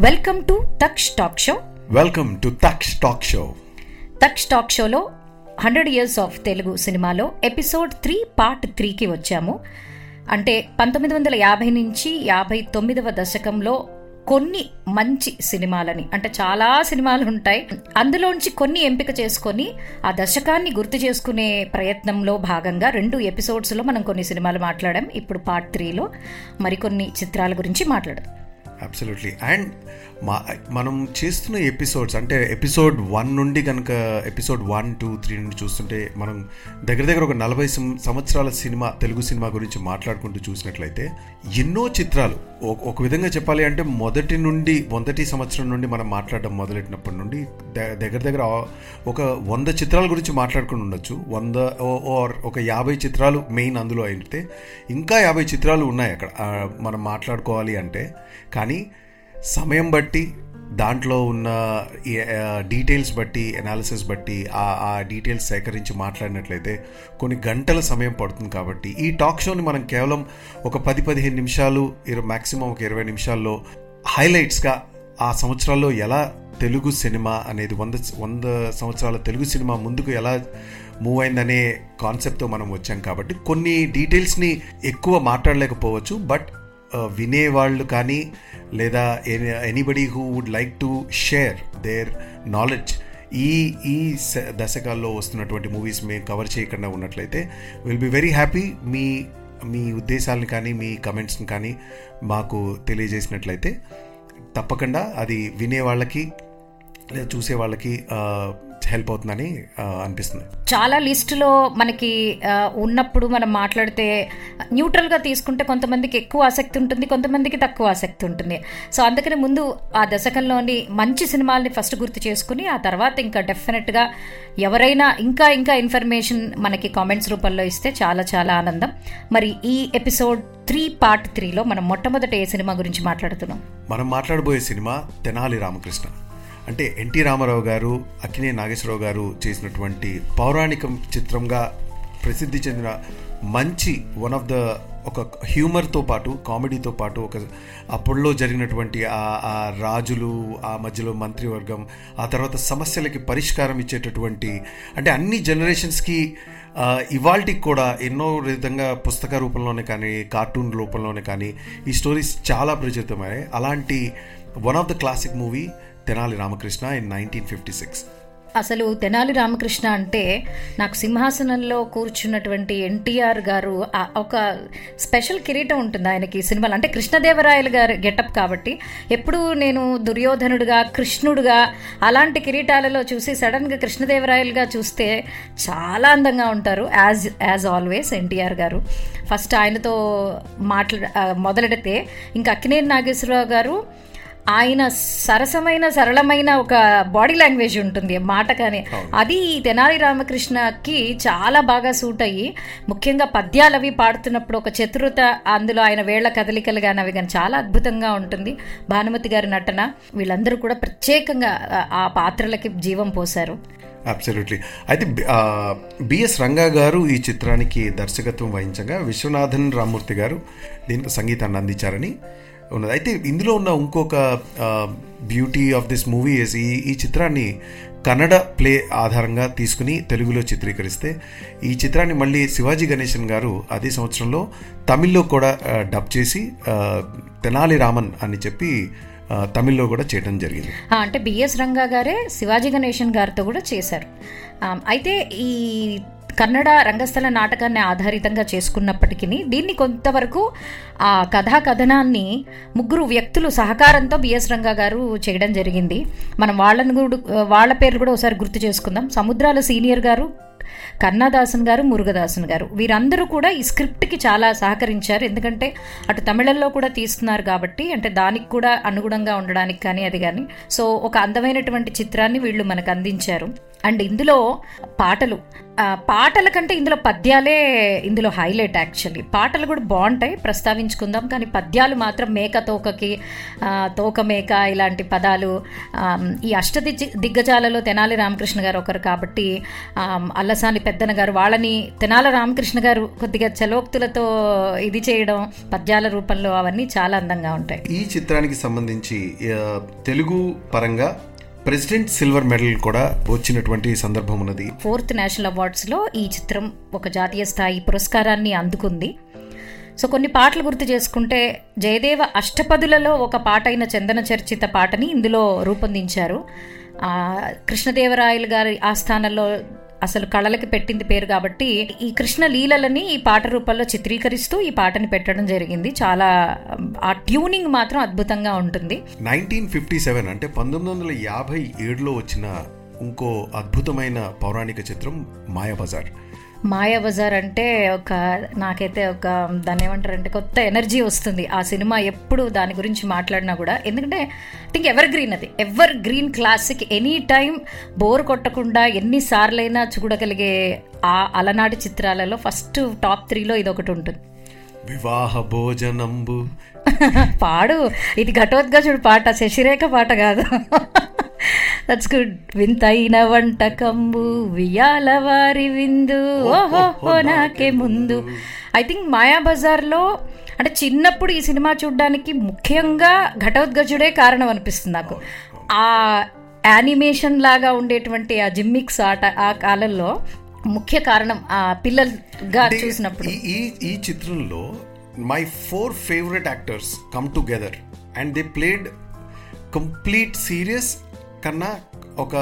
Welcome to Taksh talk show welcome to Taksh talk show Taksh talk షోలో hundred years of Telugu సినిమాలో episode three part త్రీకి వచ్చాము. అంటే పంతొమ్మిది వందల యాభై నుంచి యాభై తొమ్మిదవ దశకంలో కొన్ని మంచి సినిమాలని అంటే చాలా సినిమాలు ఉంటాయి. అందులోంచి కొన్ని ఎంపిక చేసుకొని ఆ దశకాన్ని గుర్తు చేసుకునే ప్రయత్నంలో భాగంగా రెండు ఎపిసోడ్స్లో మనం కొన్ని సినిమాలు మాట్లాడాం. ఇప్పుడు పార్ట్ త్రీలో మరికొన్ని చిత్రాల గురించి మాట్లాడాం అబ్సల్యూట్లీ అండ్ మా మనం చేస్తున్న ఎపిసోడ్స్ అంటే ఎపిసోడ్ వన్ నుండి కనుక ఎపిసోడ్ వన్ టూ త్రీ నుండి చూస్తుంటే మనం దగ్గర దగ్గర ఒక నలభై సంవత్సరాల సినిమా తెలుగు సినిమా గురించి మాట్లాడుకుంటూ చూసినట్లయితే ఎన్నో చిత్రాలు ఒక- విధంగా చెప్పాలి అంటే మొదటి నుండి మొదటి సంవత్సరం నుండి మనం మాట్లాడడం మొదలెట్టినప్పటి నుండి ద- దగ్గర దగ్గర ఒక వంద చిత్రాల గురించి మాట్లాడుకుని ఉండొచ్చు. వంద ఓర్ ఒక యాభై చిత్రాలు మెయిన్ అందులో అయితే ఇంకా యాభై చిత్రాలు ఉన్నాయి అక్కడ. మనం మాట్లాడుకోవాలి అంటే కానీ సమయం బట్టి దాంట్లో ఉన్న డీటెయిల్స్ బట్టి అనాలిసిస్ బట్టి ఆ ఆ డీటెయిల్స్ సేకరించి మాట్లాడినట్లయితే కొన్ని గంటల సమయం పడుతుంది కాబట్టి ఈ టాక్ షోని మనం కేవలం ఒక పది పదిహేను నిమిషాలు ఇరవై మ్యాక్సిమం ఒక ఇరవై నిమిషాల్లో హైలైట్స్గా ఆ సంవత్సరాల్లో ఎలా తెలుగు సినిమా అనేది వంద వంద సంవత్సరాల తెలుగు సినిమా ముందుకు ఎలా మూవ్ అయిందనే కాన్సెప్ట్తో మనం వచ్చాం కాబట్టి కొన్ని డీటెయిల్స్ని ఎక్కువ మాట్లాడలేకపోవచ్చు. బట్ వినేవాళ్ళు కానీ లేదా anybody who would like to share there knowledge ఈ ఈ స- దశకాల్లో వస్తున్నటువంటి మూవీస్ మేము కవర్ చేయకుండా ఉన్నట్లయితే విల్ బి వెరీ హ్యాపీ మీ మీ ఉద్దేశాలను కానీ మీ కమెంట్స్ని కానీ మాకు తెలియజేసినట్లయితే తప్పకుండా అది వినే వాళ్ళకి లేదా చూసే వాళ్ళకి హెల్ప్ అవుతుందని అనిపిస్తుంది. చాలా లిస్టులో మనకి ఉన్నప్పుడు మనం మాట్లాడితే న్యూట్రల్గా తీసుకుంటే కొంతమందికి ఎక్కువ ఆసక్తి ఉంటుంది కొంతమందికి తక్కువ ఆసక్తి ఉంటుంది. సో అందుకని ముందు ఆ దశకంలోని మంచి సినిమాల్ని ఫస్ట్ గుర్తు చేసుకుని ఆ తర్వాత ఇంకా డెఫినెట్గా ఎవరైనా ఇంకా ఇంకా ఇన్ఫర్మేషన్ మనకి కామెంట్స్ రూపంలో ఇస్తే చాలా చాలా ఆనందం. మరి ఈ ఎపిసోడ్ త్రీ పార్ట్ త్రీలో మనం మొట్టమొదట ఏ సినిమా గురించి మాట్లాడుతున్నాం? మనం మాట్లాడబోయే సినిమా తెనాలి రామకృష్ణ. అంటే ఎన్టీ రామారావు గారు అక్కినే నాగేశ్వరరావు గారు చేసినటువంటి పౌరాణిక చిత్రంగా ప్రసిద్ధి చెందిన మంచి వన్ ఆఫ్ ద ఒక హ్యూమర్తో పాటు కామెడీతో పాటు ఒక అప్పుడులో జరిగినటువంటి ఆ ఆ రాజులు ఆ మధ్యలో మంత్రివర్గం ఆ తర్వాత సమస్యలకి పరిష్కారం ఇచ్చేటటువంటి అంటే అన్ని జనరేషన్స్కి ఇవాల్టికి కూడా ఎన్నో విధంగా పుస్తక రూపంలోనే కానీ కార్టూన్ రూపంలోనే కానీ ఈ స్టోరీస్ చాలా ప్రచురితమయ్యాయి. అలాంటి one of the classic movie Tenali Ramakrishna in nineteen fifty six అసలు తెనాలి రామకృష్ణ అంటే నాకు సింహాసనంలో కూర్చున్నటువంటి ఎన్టీఆర్ గారు ఒక స్పెషల్ కిరీటం ఉంటుంది ఆయనకి సినిమాలు. అంటే కృష్ణదేవరాయలు గారు గెటప్ కాబట్టి ఎప్పుడు నేను దుర్యోధనుడుగా కృష్ణుడుగా అలాంటి కిరీటాలలో చూసి సడన్గా కృష్ణదేవరాయలుగా చూస్తే చాలా అందంగా ఉంటారు యాజ్ యాజ్ ఆల్వేస్ ఎన్టీఆర్ గారు. ఫస్ట్ ఆయనతో మాట్లా మొదలెడితే ఇంకా అక్కినేని నాగేశ్వరరావు గారు ఆయన సరసమైన సరళమైన ఒక బాడీ లాంగ్వేజ్ ఉంటుంది మాట కానీ అది ఈ తెనాలి రామకృష్ణకి చాలా బాగా సూట్ అయ్యి ముఖ్యంగా పద్యాలు అవి పాడుతున్నప్పుడు ఒక చతురత అందులో ఆయన వేళ్ళ కదలికలు కానీ అవి కానీ చాలా అద్భుతంగా ఉంటుంది. భానుమతి గారి నటన వీళ్ళందరూ కూడా ప్రత్యేకంగా ఆ- పాత్రలకి జీవం పోశారు. అబ్సల్యూట్లీ అయితే బిఎస్ రంగా గారు ఈ చిత్రానికి దర్శకత్వం వహించగా విశ్వనాథన్ రామూర్తి గారు దీనికి సంగీతాన్ని అందించారని ఉన్నది. అయితే ఇందులో ఉన్న ఇంకొక beauty of this movie is ఈ ఈ చిత్రాన్ని కన్నడ ప్లే ఆధారంగా తీసుకుని తెలుగులో చిత్రీకరిస్తే ఈ చిత్రాన్ని మళ్ళీ శివాజీ గణేశన్ గారు అదే సంవత్సరంలో తమిళ్ళో కూడా డబ్ చేసి తెనాలి రామన్ అని చెప్పి తమిళ్ళో కూడా చేయడం జరిగింది. అంటే బిఎస్ రంగా గారే శివాజీ గణేశన్ గారితో కూడా చేశారు. అయితే ఈ కన్నడ రంగస్థల నాటకాన్ని ఆధారితంగా చేసుకున్నప్పటికీ దీన్ని కొంతవరకు ఆ కథా కథనాన్ని ముగ్గురు వ్యక్తులు సహకారంతో బిఎస్ రంగా గారు చేయడం జరిగింది. మనం వాళ్ళని కూడా వాళ్ళ పేర్లు కూడా ఒకసారి గుర్తు చేసుకుందాం. సముద్రాల సీనియర్ గారు కన్నాదాసన్ గారు మురుగదాసన్ గారు. వీరందరూ కూడా ఈ స్క్రిప్ట్కి చాలా సహకరించారు. ఎందుకంటే అటు తమిళంలో కూడా తీస్తున్నారు కాబట్టి అంటే దానికి కూడా అనుగుణంగా ఉండడానికి కానీ అది కానీ. సో ఒక అందమైనటువంటి చిత్రాన్ని వీళ్ళు మనకు అందించారు. అండ్ ఇందులో పాటలు. పాటల కంటే ఇందులో పద్యాలే ఇందులో హైలైట్ యాక్చువల్లీ. పాటలు కూడా బాగుంటాయి ప్రస్తావించుకుందాం. కానీ పద్యాలు మాత్రం మేక తోకకి తోక మేక ఇలాంటి పదాలు ఈ అష్ట దిగ్గజాలలో తెనాలి రామకృష్ణ గారు ఒకరు కాబట్టి అల్లసాని పెద్దన గారు వాళ్ళని తెనాల రామకృష్ణ గారు కొద్దిగా చలోక్తులతో ఇది చేయడం పద్యాల రూపంలో అవన్నీ చాలా అందంగా ఉంటాయి. ఈ చిత్రానికి సంబంధించి తెలుగు పరంగా ప్రెసిడెంట్ సిల్వర్ మెడల్ కూడా వచ్చినటువంటి సందర్భం ఉన్నది. ఫోర్త్ నేషనల్ అవార్డ్స్లో ఈ చిత్రం ఒక జాతీయ స్థాయి పురస్కారాన్ని అందుకుంది. సో కొన్ని పాటలు గుర్తు చేసుకుంటే జయదేవ అష్టపదులలో ఒక పాట అయిన చందన చర్చిత పాటని ఇందులో రూపొందించారు. కృష్ణదేవరాయలు గారి ఆస్థానంలో అసలు కళలకి పెట్టింది పేరు కాబట్టి ఈ కృష్ణ లీలలని ఈ పాట రూపంలో చిత్రీకరిస్తూ ఈ పాటని పెట్టడం జరిగింది. చాలా ఆ ట్యూనింగ్ మాత్రం అద్భుతంగా ఉంటుంది. నైన్టీన్ ఫిఫ్టీ సెవెన్ అంటే పంతొమ్మిది వందల యాభై ఏడులో వచ్చిన ఇంకో అద్భుతమైన పౌరాణిక చిత్రం మాయాబజార్. మాయా బజార్ అంటే ఒక నాకైతే ఒక దాన్ని ఏమంటారంటే కొత్త ఎనర్జీ వస్తుంది. ఆ సినిమా ఎప్పుడు దాని గురించి మాట్లాడినా కూడా ఎందుకంటే థింక్ ఎవర్ గ్రీన్ అది. Evergreen classic any time bore కొట్టకుండా ఎన్నిసార్లైనా చూడగలిగే ఆ అలనాటి చిత్రాలలో ఫస్ట్ టాప్ త్రీలో ఇది ఒకటి ఉంటుంది. వివాహ భోజనంబు. పాడు. ఇది ఘటోద్గజుడు పాట శశిరేఖ పాట కాదు. దట్స్ గుడ్ వింతైన వంటకంబు వియాల వారి విందు. ఓహో నాకే ముందు. ఐ థింక్ మాయా బజార్లో అంటే చిన్నప్పుడు ఈ సినిమా చూడడానికి ముఖ్యంగా ఘటోద్గజుడే కారణం అనిపిస్తుంది నాకు. ఆ యానిమేషన్ లాగా ఉండేటువంటి ఆ జిమ్మిక్స్ ఆట ఆ కాలంలో ముఖ్య కారణం ఆ పిల్లలుగా చూసినప్పుడు. ఈ ఈ ఈ చిత్రంలో my four favourite actors come together and they played complete serious కన్నా ఒక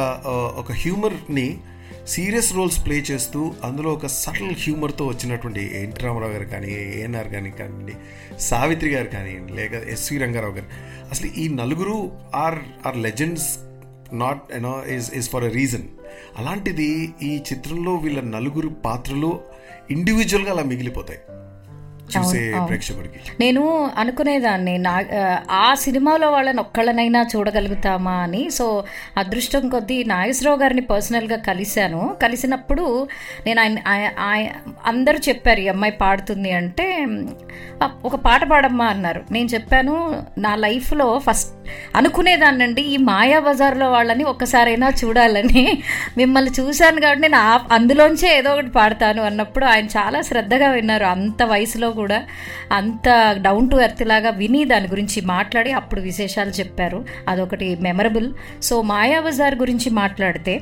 ఒక హ్యూమర్ని సీరియస్ రోల్స్ ప్లే చేస్తూ అందులో ఒక సటిల్ హ్యూమర్తో వచ్చినటువంటి ఎన్టీ రామారావు గారు కానీ ఏఎన్ఆర్ గారి కానివ్వండి సావిత్రి గారు కానివ్వండి లేక ఎస్వి రంగారావు గారు. అసలు ఈ నలుగురు are are legends not you know is is for a reason. అలాంటిది ఈ చిత్రంలో వీళ్ళ నలుగురు పాత్రలు ఇండివిజువల్గా అలా మిగిలిపోతాయి. చూసే ప్రేక్షకుడికి. నేను అనుకునేదాన్ని నా ఆ సినిమాలో వాళ్ళని ఒక్కళ్ళనైనా చూడగలుగుతామా అని. సో అదృష్టం కొద్దీ నాగేశ్వరరావు గారిని పర్సనల్గా కలిశాను. కలిసినప్పుడు నేను ఆయన ఆయ- ఆయ- అందరూ చెప్పారు ఈ అమ్మాయి పాడుతుంది అంటే "ఆ, ఒక పాట పాడమ్మా అన్నారు. నేను చెప్పాను నా లైఫ్లో ఫస్ట్ అనుకునేదాన్నండి ఈ మాయా బజార్లో వాళ్ళని ఒక్కసారైనా చూడాలని. మిమ్మల్ని చూశాను కాబట్టి నేను అందులోంచే ఏదో ఒకటి పాడతాను అన్నప్పుడు ఆయన చాలా శ్రద్ధగా విన్నారు. అంత వయసులో కూడా అంత డౌన్ టు ఎర్త్ లాగా విని దాని గురించి మాట్లాడి అప్పుడు విశేషాలు చెప్పారు. అదొకటి మెమరబుల్. సో మాయా బజార్ గురించి మాట్లాడితే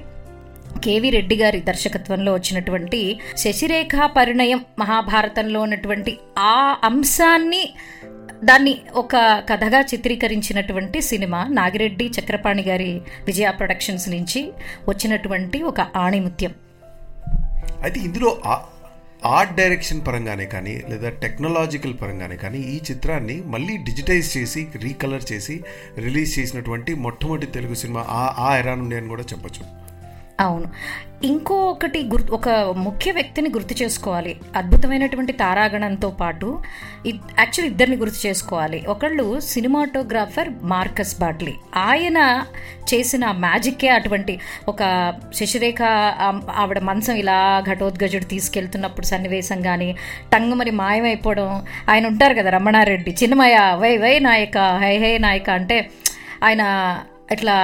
కేవి రెడ్డి గారి దర్శకత్వంలో వచ్చినటువంటి శశిరేఖ పరిణయం మహాభారతంలో ఉన్నటువంటి ఆ అంశాన్ని దాన్ని ఒక కథగా చిత్రీకరించినటువంటి సినిమా నాగిరెడ్డి చక్రపాణి గారి విజయ ప్రొడక్షన్స్ నుంచి వచ్చినటువంటి ఒక ఆణిముత్యం. అయితే ఇందులో ఆర్ట్ డైరెక్షన్ పరంగానే కానీ లేదా టెక్నాలజికల్ పరంగానే కానీ ఈ చిత్రాన్ని మళ్ళీ డిజిటైజ్ చేసి రీకలర్ చేసి రిలీజ్ చేసినటువంటి మొట్టమొదటి తెలుగు సినిమా ఆ ఆ ఎరా నుండి అని కూడా చెప్పొచ్చు. అవును. ఇంకొకటి గుర్తు ఒక ముఖ్య వ్యక్తిని గుర్తు చేసుకోవాలి. అద్భుతమైనటువంటి తారాగణంతో పాటు యాక్చువల్ ఇద్దరిని గుర్తు చేసుకోవాలి. ఒకళ్ళు సినిమాటోగ్రాఫర్ మార్కస్ బాట్లీ ఆయన చేసిన మ్యాజిక్కే అటువంటి ఒక శశిరేఖ ఆవిడ మంచం ఇలా ఘటోద్గజుడు తీసుకెళ్తున్నప్పుడు సన్నివేశం కానీ టంగుమని మాయమైపోవడం ఆయన ఉంటారు కదా రమణారెడ్డి చిన్నమయ్య వై వై నాయక హై హై నాయక అంటే ఆయన ఇట్లా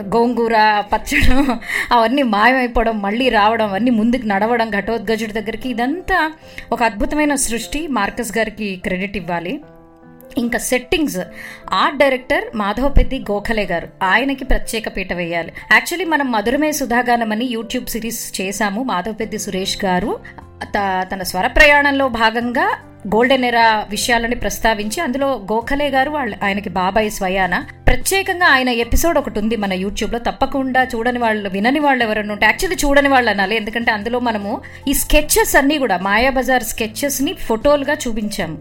గోంగూర పచ్చడం అవన్నీ మాయమైపోవడం మళ్ళీ రావడం అన్నీ ముందుకు నడవడం ఘటోద్గజుడి దగ్గరికి ఇదంతా ఒక అద్భుతమైన సృష్టి. మార్కస్ గారికి క్రెడిట్ ఇవ్వాలి. ఇంకా settings. Art director Madhavapeddi Gokhale గారు. ఆయనకి ప్రత్యేక పీట వేయాలి. యాక్చువల్లీ మనం మధురమే సుధాగానం అని యూట్యూబ్ సిరీస్ చేశాము. మాధవపెద్ది సురేష్ గారు. త- తన స్వర ప్రయాణంలో భాగంగా గోల్డెన్ ఎరా విషయాలని ప్రస్తావించి అందులో గోఖలే గారు వాళ్ళు ఆయనకి బాబాయ్ స్వయాన. ప్రత్యేకంగా ఆయన ఎపిసోడ్ ఒకటి ఉంది మన యూట్యూబ్లో తప్పకుండా చూడని వాళ్ళు వినని వాళ్ళు ఎవరైనా ఉంటే యాక్చువల్లీ చూడని వాళ్ళు అనాలి. ఎందుకంటే అందులో మనము ఈ స్కెచెస్ అన్ని కూడా మాయాబజార్ స్కెచెస్ని ఫోటోలుగా చూపించాము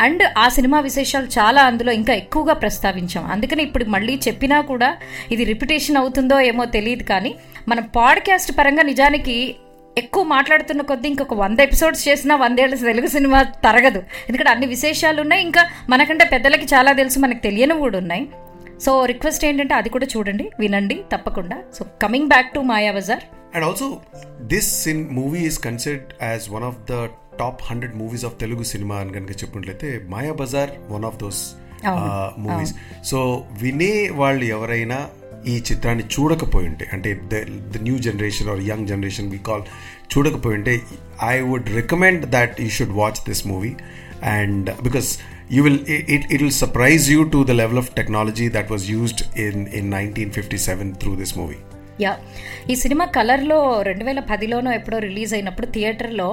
అండ్ ఆ సినిమా విశేషాలు చాలా అందులో ఇంకా ఎక్కువగా ప్రస్తావించాం. అందుకని ఇప్పుడు మళ్ళీ చెప్పినా కూడా ఇది రిపిటేషన్ అవుతుందో ఏమో తెలియదు కానీ మన పాడ్కాస్ట్ పరంగా నిజానికి ఎక్కువ మాట్లాడుతున్న కొద్దీ ఇంకొక వంద ఎపిసోడ్స్ చేసినా వందేళ్ళ తెలుగు సినిమా తరగదు. ఎందుకంటే అన్ని విశేషాలు ఉన్నాయి ఇంకా మనకంటే పెద్దలకి చాలా తెలుసు మనకు తెలియనివి కూడా ఉన్నాయి సో రిక్వెస్ట్ ఏంటంటే అది కూడా చూడండి వినండి తప్పకుండా. So coming back to Maya Bazar and also this sin movie is considered as one of the top hundred movies of Telugu cinema అని కనుక చెప్పినట్లయితే Maya Bazar one of those movies so వినే వాళ్ళు ఎవరైనా ఈ చిత్రాన్ని చూడకపోయి ఉంటే అంటే the the new generation or young generation we call చూడకపోయి ఉంటే I would recommend that you should watch this movie and because you will it, it will surprise you to the level of technology that was used in in 1957 through this movie yeah. ఈ cinema కలర్లో రెండు వేల పదిలోనో ఎప్పుడో release అయినప్పుడు థియేటర్లో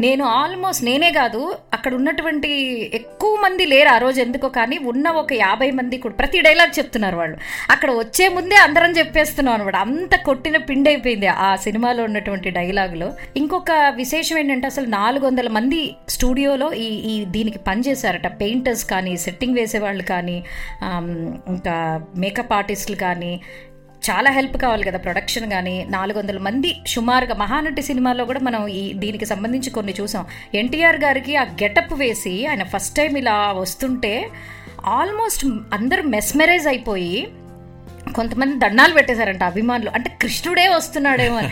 నేను almost నేనే కాదు అక్కడ ఉన్నటువంటి ఎక్కువ మంది లేరు ఆ రోజు ఎందుకో కానీ ఉన్న ఒక యాభై మంది కూడా ప్రతి డైలాగ్ చెప్తున్నారు వాళ్ళు. అక్కడ వచ్చే ముందే అందరం చెప్పేస్తున్నాం అనమాట. అంత కొట్టిన పిండి అయిపోయింది ఆ సినిమాలో ఉన్నటువంటి డైలాగులు. ఇంకొక విశేషం ఏంటంటే అసలు నాలుగు వందల మంది స్టూడియోలో ఈ ఈ దీనికి పనిచేశారట. పెయింటర్స్ కానీ సెట్టింగ్ వేసేవాళ్ళు కానీ ఇంకా మేకప్ ఆర్టిస్టులు కానీ చాలా హెల్ప్ కావాలి కదా ప్రొడక్షన్ కానీ నాలుగు వందల మంది సుమారుగా మహానటి సినిమాలో కూడా మనం ఈ దీనికి సంబంధించి కొన్ని చూసాం. ఎన్టీఆర్ గారికి ఆ గెటప్ వేసి ఆయన ఫస్ట్ టైం ఇలా వస్తుంటే ఆల్మోస్ట్ అందరూ మెస్మెరైజ్ అయిపోయి కొంతమంది దండాలు పెట్టేశారంట అభిమానులు. అంటే కృష్ణుడే వస్తున్నాడేమో అని.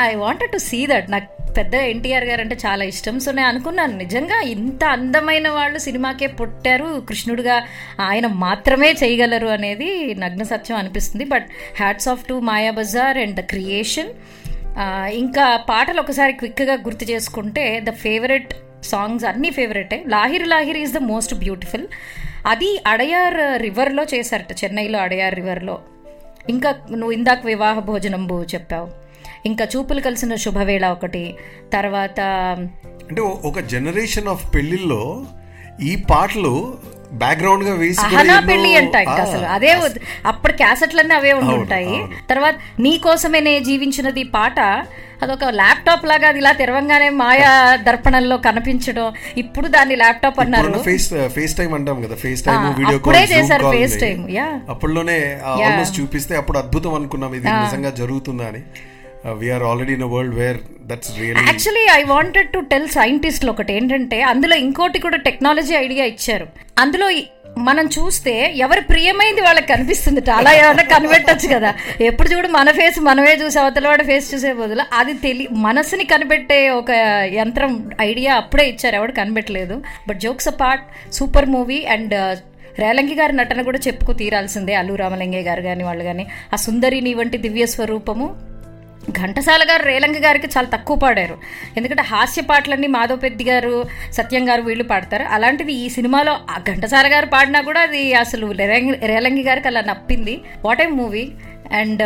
I wanted to see that నాకు పెద్ద ఎన్టీఆర్ గారు అంటే చాలా ఇష్టం. సో నేను అనుకున్నాను నిజంగా ఇంత అందమైన వాళ్ళు సినిమాకే పుట్టారు కృష్ణుడిగా ఆయన మాత్రమే చేయగలరు అనేది నగ్న సత్యం అనిపిస్తుంది. But hats off to Maya Bazar and the creation. ఇంకా పాటలు ఒకసారి క్విక్గా గుర్తు చేసుకుంటే ద ఫేవరెట్ సాంగ్స్ అన్ని ఫేవరెటే. Lahir Lahir is the most beautiful. అది అడయార్ రివర్లో చేశారట చెన్నైలో అడయార్ రివర్లో. ఇంకా నువ్వు ఇందాక వివాహ భోజనంబు చెప్పావు. ఇంకా చూపులు కలిసిన శుభవేళ ఒకటి తర్వాత అంటే ఒక జనరేషన్ ఆఫ్ పెళ్ళిల్లో ఈ పాటలు బ్యాక్గ్రౌండ్గా వేసి అహనా పెళ్ళి అంట అసలు. అదే అప్పుడు క్యాసెట్లన్నీ అవే ఉండి ఉంటాయి. తర్వాత నీ కోసమేనే జీవించినది పాట. అదొక ల్యాప్టాప్ లాగా అది ఇలా తెరవంగానే మాయా దర్పణంలో కనిపించడం. ఇప్పుడు దాన్ని ల్యాప్టాప్ అన్నారు. ఫేస్ ఫేస్ టైం అంటాం కదా. ఫేస్ టైం వీడియో అప్పుడే కాల్ చేశారు face time, yeah. అప్పుడులోనే ఆల్మోస్ట్ చూపిస్తే అప్పుడు అద్భుతం అనుకున్నాం ఇది నిజంగా జరుగుతుందా అని. We are already in world where that's really actually I wanted to tell సైంటిస్ట్లు ఒకటి ఏంటంటే అందులో ఇంకోటి కూడా టెక్నాలజీ ఐడియా ఇచ్చారు. అందులో మనం చూస్తే ఎవరి ప్రియమైంది వాళ్ళకి కనిపిస్తుంది. అలా ఏమైనా కనిపెట్టచ్చు కదా. ఎప్పుడు చూడు మన ఫేస్ మనమే చూసి అవతల వాడి ఫేస్ చూసే బదులు అది తెలి మనసుని కనిపెట్టే ఒక యంత్రం ఐడియా అప్పుడే ఇచ్చారు. ఎవడు కనిపెట్టలేదు. But jokes a part super movie and Relangi గారి నటన కూడా చెప్పుకు తీరాల్సిందే. అల్లు రామలింగయ్య గారు కానీ వాళ్ళు కానీ ఆ సుందరి నీ వంటి దివ్య స్వరూపము ఘంటసాల గారు రేలంగి గారికి చాలా తక్కువ పాడారు. ఎందుకంటే హాస్య పాటలన్నీ మాధవ్ పెద్ది గారు సత్యం గారు వీళ్ళు పాడతారు. అలాంటిది ఈ సినిమాలో ఆ ఘంటసాల గారు పాడినా కూడా అది అసలు రేలంగి రేలంగి గారికి అలా నప్పింది. వాట్ ఏ మూవీ అండ్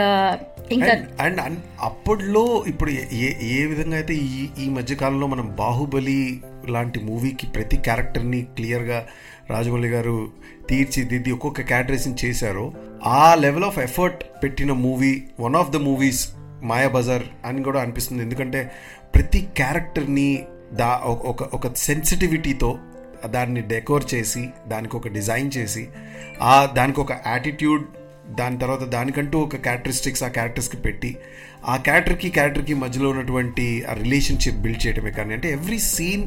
ఇంకా అండ్ అప్పట్లో ఇప్పుడు ఏ- ఏ విధంగా అయితే ఈ ఈ మధ్యకాలంలో మనం బాహుబలి లాంటి మూవీకి ప్రతి క్యారెక్టర్ని క్లియర్గా రాజమౌళి గారు తీర్చిదిద్ది ఒక్కొక్క క్యారెక్టరేషన్ చేశారో ఆ లెవెల్ ఆఫ్ ఎఫర్ట్ పెట్టిన movie one of the movies Maya Bazar అని కూడా అనిపిస్తుంది. ఎందుకంటే ప్రతి క్యారెక్టర్ని దా ఒక- ఒక ఒక సెన్సిటివిటీతో దాన్ని డెకోర్ చేసి దానికి ఒక డిజైన్ చేసి ఆ దానికి ఒక యాటిట్యూడ్ దాని తర్వాత దానికంటూ ఒక క్యారెక్టరిస్టిక్స్ ఆ క్యారెక్టర్స్కి పెట్టి ఆ క్యారెక్టర్కి క్యారెక్టర్కి మధ్యలో ఉన్నటువంటి ఆ రిలేషన్షిప్ బిల్డ్ చేయడమే కానీ అంటే ఎవ్రీ సీన్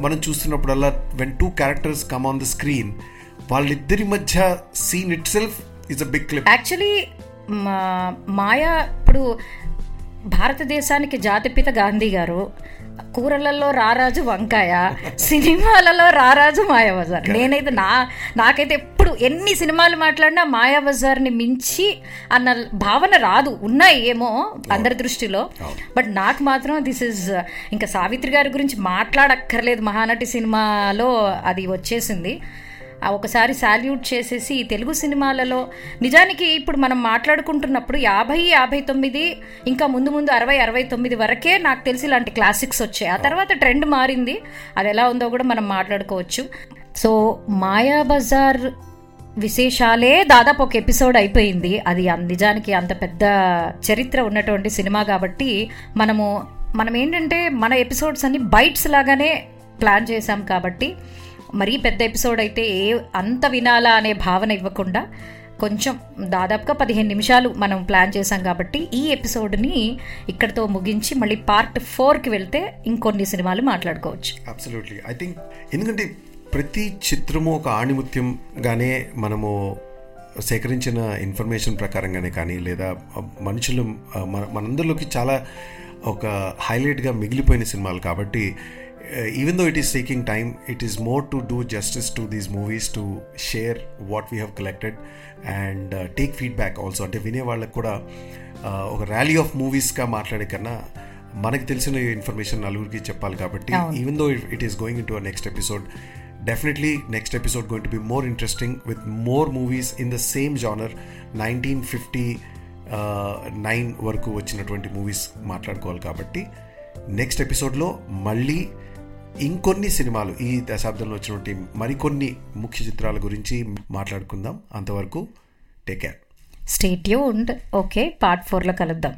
మనం చూస్తున్నప్పుడల్లా when two characters come on the screen వాళ్ళిద్దరి మధ్య scene itself is a big clip actually Maya ఇప్పుడు భారతదేశానికి జాతిపిత గాంధీ గారు కూరలలో రారాజు వంకాయ సినిమాలలో రారాజు మాయా బజార్ నేనైతే నా నాకైతే ఎప్పుడు ఎన్ని సినిమాలు మాట్లాడినా మాయా బజార్ని మించి అన్న భావన రాదు. ఉన్నాయి ఏమో అందరి దృష్టిలో. బట్ నాకు మాత్రం దిస్ ఇస్ ఇంకా సావిత్రి గారి గురించి మాట్లాడక్కర్లేదు. మహానటి సినిమాలో అది వచ్చేసింది. ఒకసారి సాల్యూట్ చేసేసి ఈ తెలుగు సినిమాలలో నిజానికి ఇప్పుడు మనం మాట్లాడుకుంటున్నప్పుడు యాభై యాభై తొమ్మిది ఇంకా ముందు ముందు అరవై అరవై తొమ్మిది వరకే నాకు తెలిసి ఇలాంటి క్లాసిక్స్ వచ్చాయి. ఆ తర్వాత ట్రెండ్ మారింది. అది ఎలా ఉందో కూడా మనం మాట్లాడుకోవచ్చు. సో మాయా బజార్ విశేషాలే దాదాపు ఒక ఎపిసోడ్ అయిపోయింది. అది నిజానికి అంత పెద్ద చరిత్ర ఉన్నటువంటి సినిమా కాబట్టి మనము మనం ఏంటంటే మన ఎపిసోడ్స్ అన్ని బైట్స్ లాగానే ప్లాన్ చేశాం కాబట్టి మరీ పెద్ద ఎపిసోడ్ అయితే ఏ అంత వినాలా అనే భావన ఇవ్వకుండా కొంచెం దాదాపుగా పదిహేను నిమిషాలు మనం ప్లాన్ చేశాం కాబట్టి ఈ ఎపిసోడ్ని ఇక్కడతో ముగించి మళ్ళీ పార్ట్ ఫోర్కి వెళ్తే ఇంకొన్ని సినిమాలు మాట్లాడుకోవచ్చు. అబ్సల్యూట్లీ ఐ థింక్ ఎందుకంటే ప్రతి చిత్రము ఒక ఆణిముత్యంగానే మనము సేకరించిన ఇన్ఫర్మేషన్ ప్రకారంగానే కానీ లేదా మనుషులు మన మనందరిలోకి చాలా ఒక హైలైట్గా మిగిలిపోయిన సినిమాలు కాబట్టి even though it is taking time it is more to do justice to these movies to share what we have collected and take feedback also అంటే వినే వాళ్ళకి కూడా uh, ఒక ర్యాలీ ఆఫ్ మూవీస్గా మాట్లాడే కన్నా మనకి తెలిసిన ఇన్ఫర్మేషన్ నలుగురికి చెప్పాలి కాబట్టి even though it is going in to next episode definitely next episode going to be more interesting with more movies in the same genre nineteen fifty nine వరకు వచ్చినటువంటి మూవీస్ మాట్లాడుకోవాలి కాబట్టి నెక్స్ట్ ఎపిసోడ్లో మళ్ళీ ఇంకొన్ని సినిమాలు ఈ దశాబ్దంలో వచ్చినటువంటి మరికొన్ని ముఖ్య చిత్రాల గురించి మాట్లాడుకుందాం. అంతవరకు take care. Stay tuned okay part ఫోర్లో కలుద్దాం.